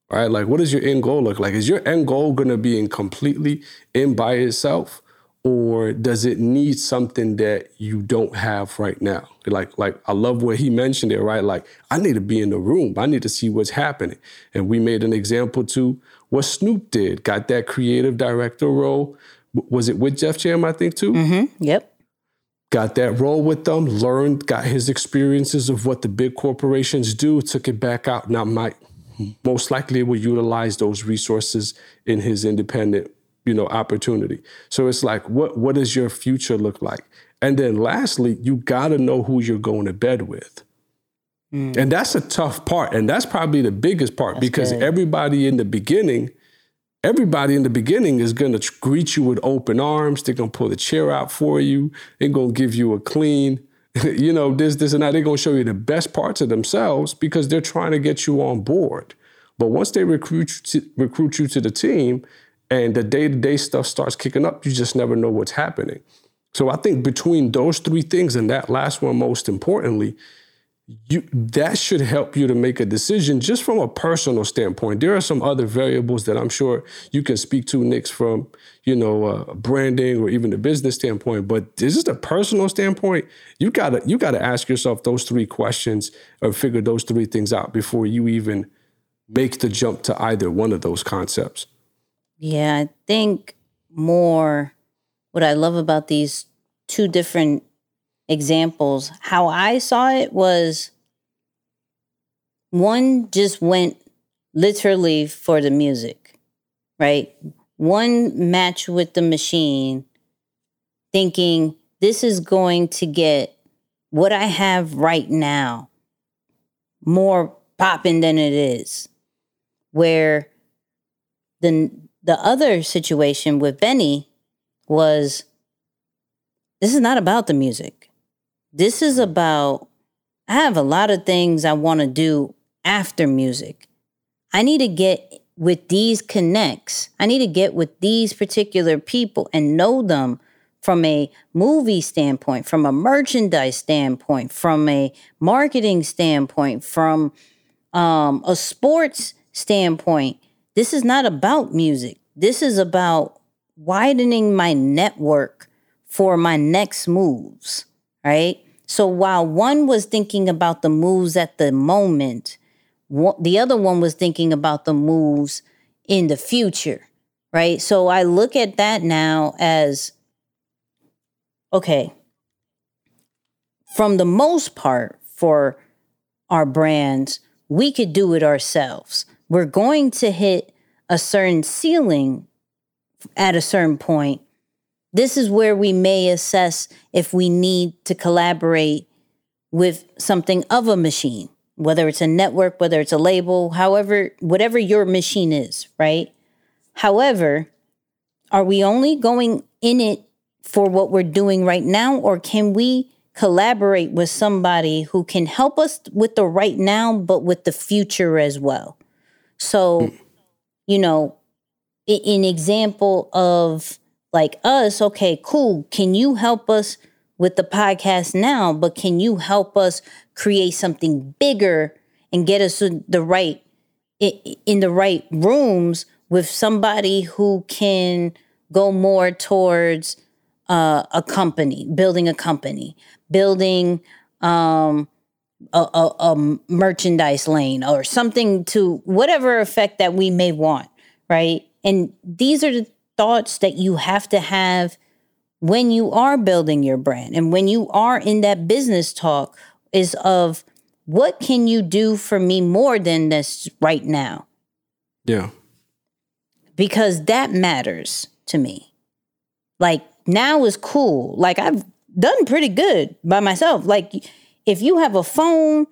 Right? Like, what does your end goal look like? Is your end goal going to be in completely in by itself, or does it need something that you don't have right now? Like, like I love what he mentioned it. Right? Like, I need to be in the room. I need to see what's happening. And we made an example to what Snoop did. Got that creative director role. Was it with Def Jam? I think too Mm-hmm. Yep. Got that role with them, learned, got his experiences of what the big corporations do, took it back out. Now, might most likely will utilize those resources in his independent, you know, opportunity. So it's like, what what does your future look like? And then lastly, you gotta know who you're going to bed with. Hmm. And that's a tough part. And that's probably the biggest part because good. everybody in the beginning, everybody in the beginning is going to greet you with open arms. They're going to pull the chair out for you. They're going to give you a clean, you know, this, this, and that. They're going to show you the best parts of themselves because they're trying to get you on board. But once they recruit you to, recruit you to the team and the day to day stuff starts kicking up, you just never know what's happening. So I think between those three things and that last one, most importantly, you that should help you to make a decision just from a personal standpoint. There are some other variables that I'm sure you can speak to, Nix, from you know uh, branding or even the business standpoint. But this is the personal standpoint. You gotta you gotta ask yourself those three questions or figure those three things out before you even make the jump to either one of those concepts. Yeah, I think more what I love about these two different examples, how I saw it was one just went literally for the music, right? One match with the machine, thinking this is going to get what I have right now more popping than it is. Where the the other situation with Benny was this is not about the music. This is about I have a lot of things I want to do after music. I need to get with these connects. I need to get with these particular people and know them from a movie standpoint, from a merchandise standpoint, from a marketing standpoint, from um, a sports standpoint. This is not about music. This is about widening my network for my next moves, right? So while one was thinking about the moves at the moment, the other one was thinking about the moves in the future, right? So I look at that now as okay, from the most part for our brands, we could do it ourselves. We're going to hit a certain ceiling at a certain point. This is where we may assess if we need to collaborate with something of a machine, whether it's a network, whether it's a label, however, whatever your machine is, right? However, are we only going in it for what we're doing right now, or can we collaborate with somebody who can help us with the right now, but with the future as well? So, you know, an example of like us, okay, cool. Can you help us with the podcast now? But can you help us create something bigger and get us the right in the right rooms with somebody who can go more towards uh, a company, building a company, building um, a, a, a merchandise lane or something to whatever effect that we may want, right? And these are the thoughts that you have to have when you are building your brand and when you are in that business talk is of what can you do for me more than this right now? Yeah. Because that matters to me. Like now is cool. Like I've done pretty good by myself. Like if you have a phone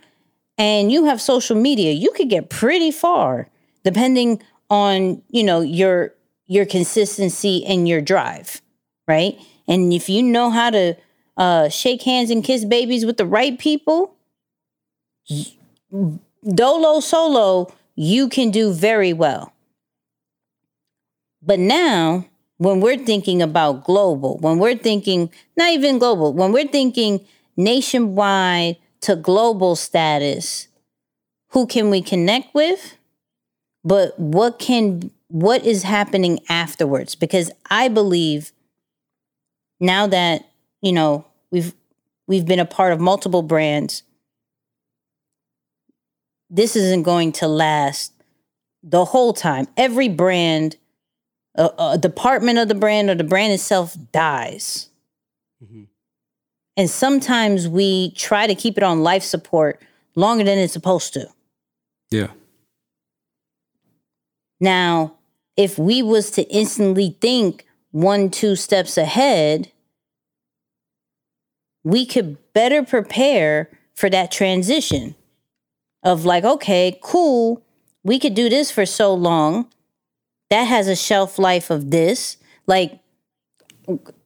and you have social media, you could get pretty far depending on you know your your consistency and your drive right? And if you know how to uh, shake hands and kiss babies with the right people dolo solo you can do very well. But now when we're thinking about global when we're thinking not even global when we're thinking nationwide to global status who can we connect with? But what can what is happening afterwards? Because i believe now that you know we've we've been a part of multiple brands this isn't going to last the whole time. Every brand a, a department of the brand or the brand itself dies. Mm-hmm. and sometimes we try to keep it on life support longer than it's supposed to. Yeah. Now, if we was to instantly think one, two steps ahead, we could better prepare for that transition of like, okay, cool, we could do this for so long. That has a shelf life of this. Like,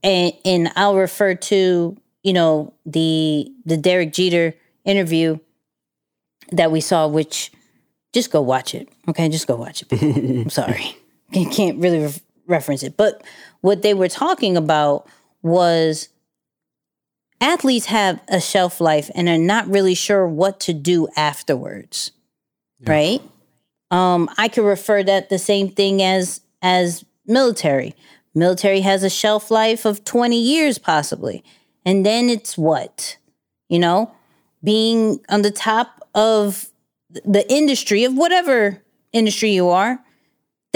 and, and I'll refer to, you know, the the Derek Jeter interview that we saw, which just go watch it. Okay, just go watch it. I'm sorry. Can't really re- reference it. But what they were talking about was athletes have a shelf life and are not really sure what to do afterwards. Right? Um, I could refer that the same thing as as military. Military has a shelf life of 20 years possibly. And then it's what? You know, being on the top of the industry of whatever industry you are,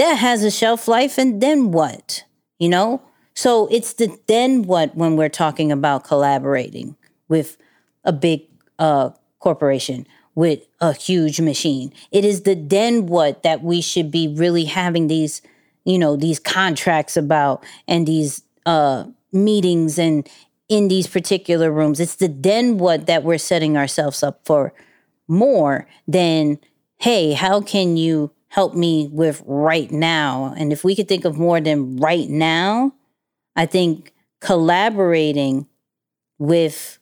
that has a shelf life and then what? You know? So it's the then what when we're talking about collaborating with a big uh corporation with a huge machine. It is the then what that we should be really having these, you know, these contracts about and these uh meetings and in these particular rooms. It's the then what that we're setting ourselves up for more than, hey, how can you help me with right now? And if we could think of more than right now, I think collaborating with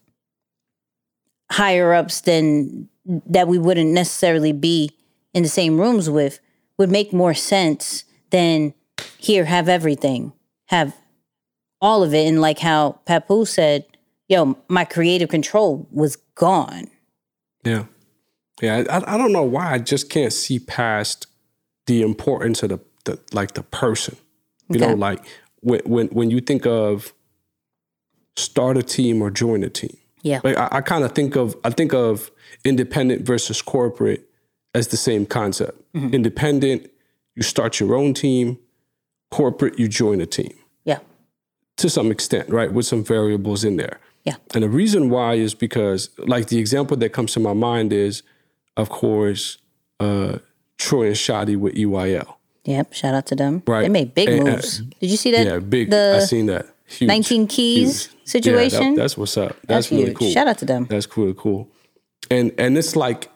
higher ups than that we wouldn't necessarily be in the same rooms with would make more sense than here have everything have all of it and like how papu said yo my creative control was gone Yeah. Yeah. I, I don't know why I just can't see past the importance of the, the like the person. You know, like when when when you think of start a team or join a team. yeah Like I, I kind of think of I think of independent versus corporate as the same concept. Mhm. Independent, you start your own team. Corporate, you join a team. Yeah. To some extent, right? With some variables in there. Yeah. And the reason why is because, like, the example that comes to my mind is, of course, uh, Troy and with EYL. yep shout out to them Right. they made big And, uh, moves did you see that yeah, big. the I seen that. Huge. 19 keys Huge. Yeah, that- situation that's what's up. That's, That's really huge. cool. Shout out to them. That's really cool. And and it's like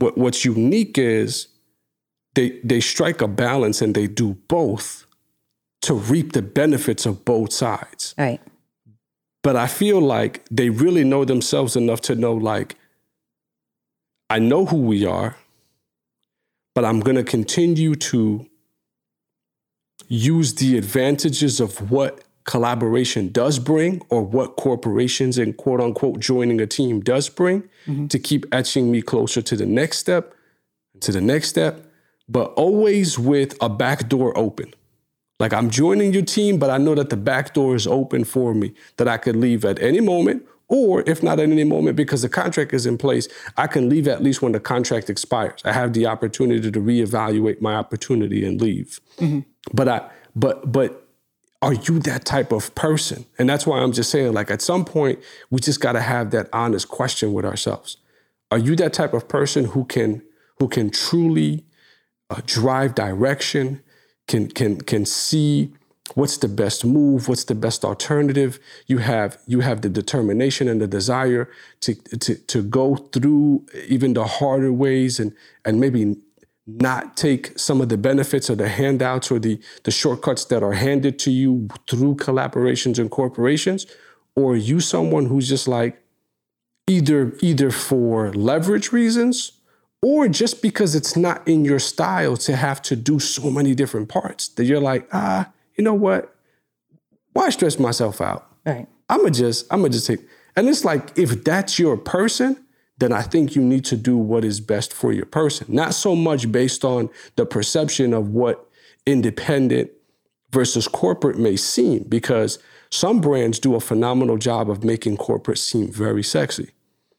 what what's unique is they they strike a balance and they do both to reap the benefits of both sides. right But I feel like they really know themselves enough to know like I know who we are, but I'm going to continue to use the advantages of what collaboration does bring or what corporations and quote unquote joining a team does bring mm-hmm. to keep etching me closer to the next step, to the next step, but always with a back door open. Like I'm joining your team, but I know that the back door is open for me, that I could leave at any moment, or if not at any moment, because the contract is in place, I can leave at least when the contract expires. I have the opportunity to reevaluate my opportunity and leave. But I, but but are you that type of person? And that's why I'm just saying, like at some point, we just got to have that honest question with ourselves. Are you that type of person who can who can truly uh, drive direction, can can can see what's the best move, what's the best alternative. You have you have the determination and the desire to to to go through even the harder ways and and maybe not take some of the benefits or the handouts or the the shortcuts that are handed to you through collaborations and corporations, or you someone who's just like either either for leverage reasons or just because it's not in your style to have to do so many different parts that you're like, ah, you know what? Why stress myself out? Right. I'ma just, I'ma just take. And it's like, if that's your person, then I think you need to do what is best for your person. Not so much based on the perception of what independent versus corporate may seem, because some brands do a phenomenal job of making corporate seem very sexy.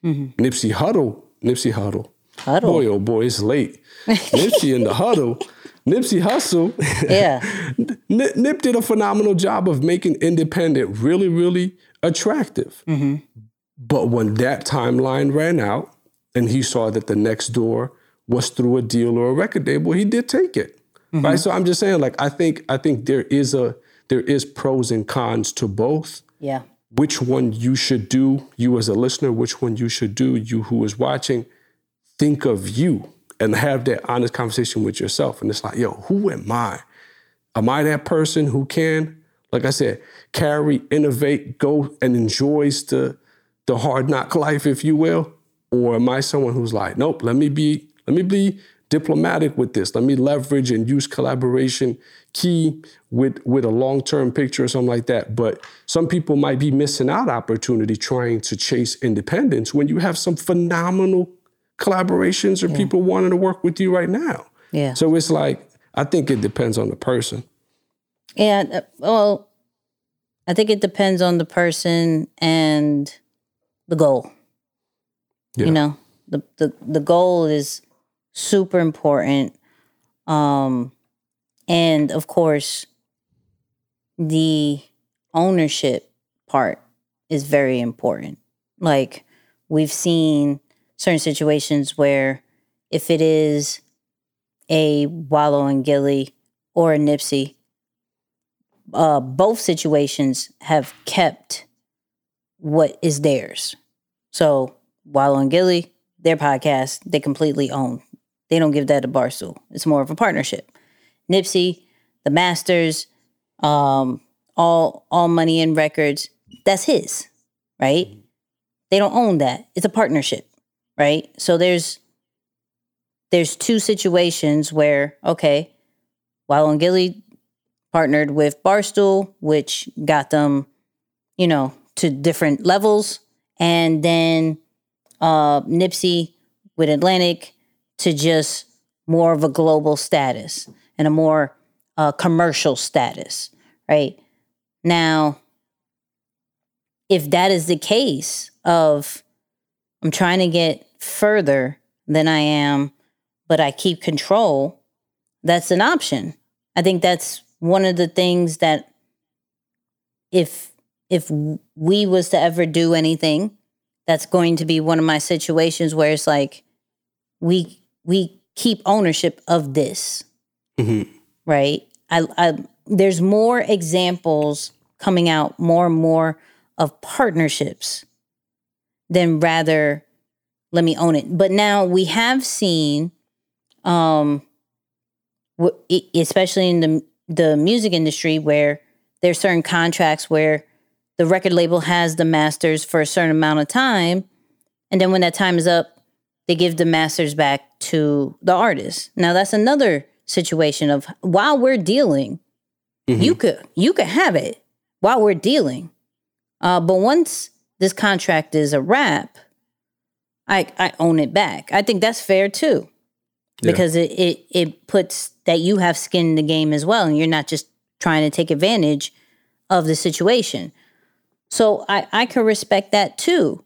Mm-hmm. Nipsey Huddle, Nipsey Huddle. Huddle. Boy, oh boy, it's late. Nipsey in the huddle. Nipsey Hussle. Yeah. Nip, Nip did a phenomenal job of making independent really, really attractive. Mm-hmm. But when that timeline ran out and he saw that the next door was through a deal or a record label, he did take it. Mm-hmm. Right. So I'm just saying, like, I think I think there is a there is pros and cons to both Yeah. which one you should do, you as a listener, which one you should do, you who is watching, think of you and have that honest conversation with yourself. And it's like, yo, who am I? Am I that person who can, like I said, carry, innovate, go and enjoys the the hard knock life, if you will? Or am I someone who's like, nope, let me be, let me be diplomatic with this. Let me leverage and use collaboration key with with a long term picture or something like that. But some people might be missing out opportunity trying to chase independence when you have some phenomenal collaborations or people wanting to work with you right now. Yeah. So it's like I think it depends on the person. And uh, well, I think it depends on the person and the goal. Yeah. You know, the, the the goal is super important. Um and of course the ownership part is very important. Like we've seen certain situations where if it is a Wallo and Gillie or a Nipsey, uh, both situations have kept what is theirs. So Wallo and Gillie, their podcast, they completely own. They don't give that to Barstool. It's more of a partnership. Nipsey, the masters, um, all all money in records, that's his, right? They don't own that. It's a partnership, right? So there's there's two situations where, okay, while Gillie partnered with Barstool, which got them, you know, to different levels. And then uh, Nipsey with Atlantic to just more of a global status and a more uh, commercial status, right? Now, if that is the case of I'm trying to get further than I am, but I keep control, that's an option. I think that's one of the things that if if we was to ever do anything, that's going to be one of my situations where it's like we we keep ownership of this, mm-hmm. right? I, I there's more examples coming out, more and more of partnerships than rather let me own it. But now we have seen, um, w- especially in the the music industry, where there's certain contracts where the record label has the masters for a certain amount of time, and then when that time is up, they give the masters back to the artist. Now that's another situation of while we're dealing, you could you could have it while we're dealing, uh, but once this contract is a wrap, I I own it back. I think that's fair too, Yeah. because it it it puts that you have skin in the game as well, and you're not just trying to take advantage of the situation. So I I can respect that too.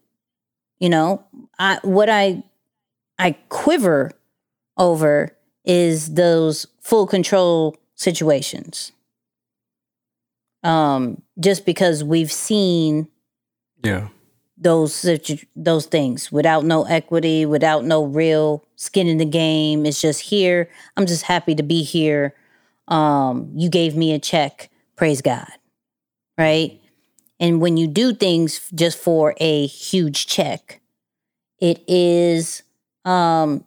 You know, I what I I quiver over is those full control situations. Um, just because we've seen Yeah. Those those things without no equity, without no real skin in the game. It's just here. I'm just happy to be here. Um, you gave me a check. Praise God. Right? And when you do things just for a huge check, it is um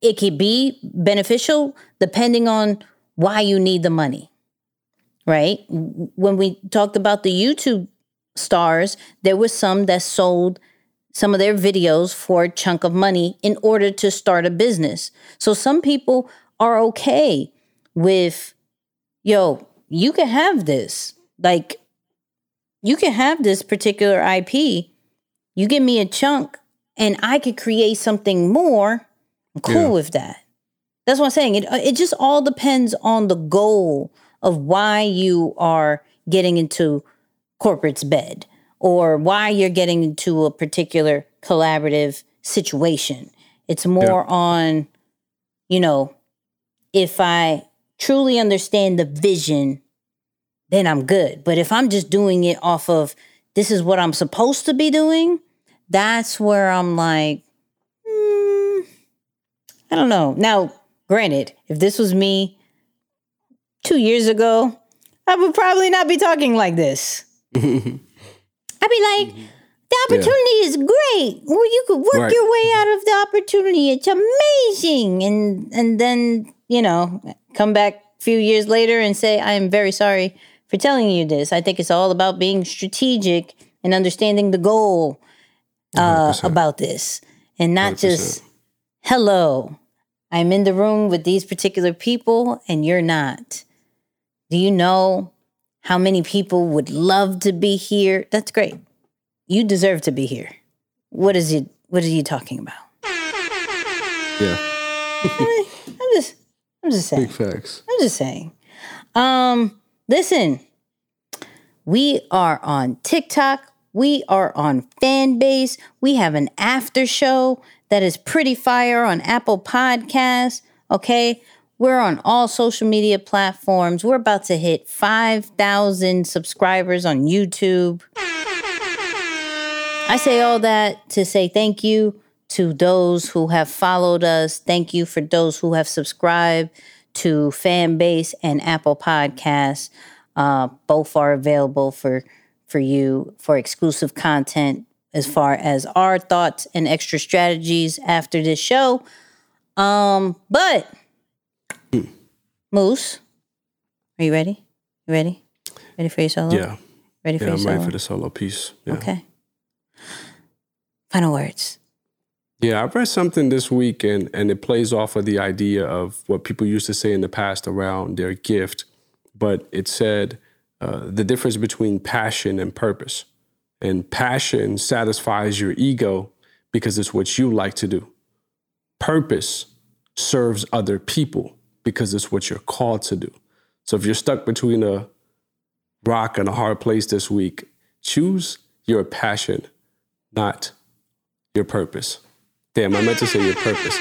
it could be beneficial depending on why you need the money. Right? When we talked about the YouTube stars, there was some that sold some of their videos for a chunk of money in order to start a business. So some people are okay with, yo, you can have this. Like, you can have this particular IP. You give me a chunk and I could create something more. I'm cool Yeah. with that. That's what I'm saying. It it just all depends on the goal of why you are getting into corporate's bed or why you're getting into a particular collaborative situation. It's more on, you know, if I truly understand the vision, then I'm good. But if I'm just doing it off of this is what I'm supposed to be doing, that's where I'm like, hmm, I don't know. Now, granted, if this was me two years ago, I would probably not be talking like this. I'd be like, the opportunity is great. Well, you could work Right. your way out of the opportunity. It's amazing. And and then, you know, come back a few years later and say, I am very sorry for telling you this. I think it's all about being strategic and understanding the goal uh, about this and not just, hello, I'm in the room with these particular people and you're not. Do you know how many people would love to be here? That's great. You deserve to be here. What is it? What are you talking about? Yeah. I'm just, I'm just saying. Big facts. I'm just saying. Um, listen, we are on TikTok. We are on Fanbase. We have an after show that is pretty fire on Apple Podcasts. Okay. We're on all social media platforms. We're about to hit 5,000 subscribers on YouTube. I say all that to say thank you to those who have followed us. Thank you for those who have subscribed to Fanbase and Apple Podcasts. Uh, both are available for for you for exclusive content as far as our thoughts and extra strategies after this show. Um, but Moose, are you ready? You ready? Ready for your solo? Yeah. Ready for yeah, your I'm solo? ready for the solo piece. Yeah. Okay. Final words. Yeah, I read something this week and, and it plays off of the idea of what people used to say in the past around their gift. But it said uh, the difference between passion and purpose. And passion satisfies your ego because it's what you like to do. Purpose serves other people because it's what you're called to do. So if you're stuck between a rock and a hard place this week, choose your passion, not your purpose. Damn, I meant to say your purpose.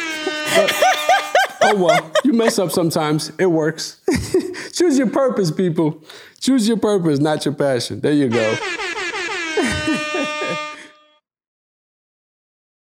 But, oh well, you mess up sometimes. It works. Choose your purpose, people. Choose your purpose, not your passion. There you go.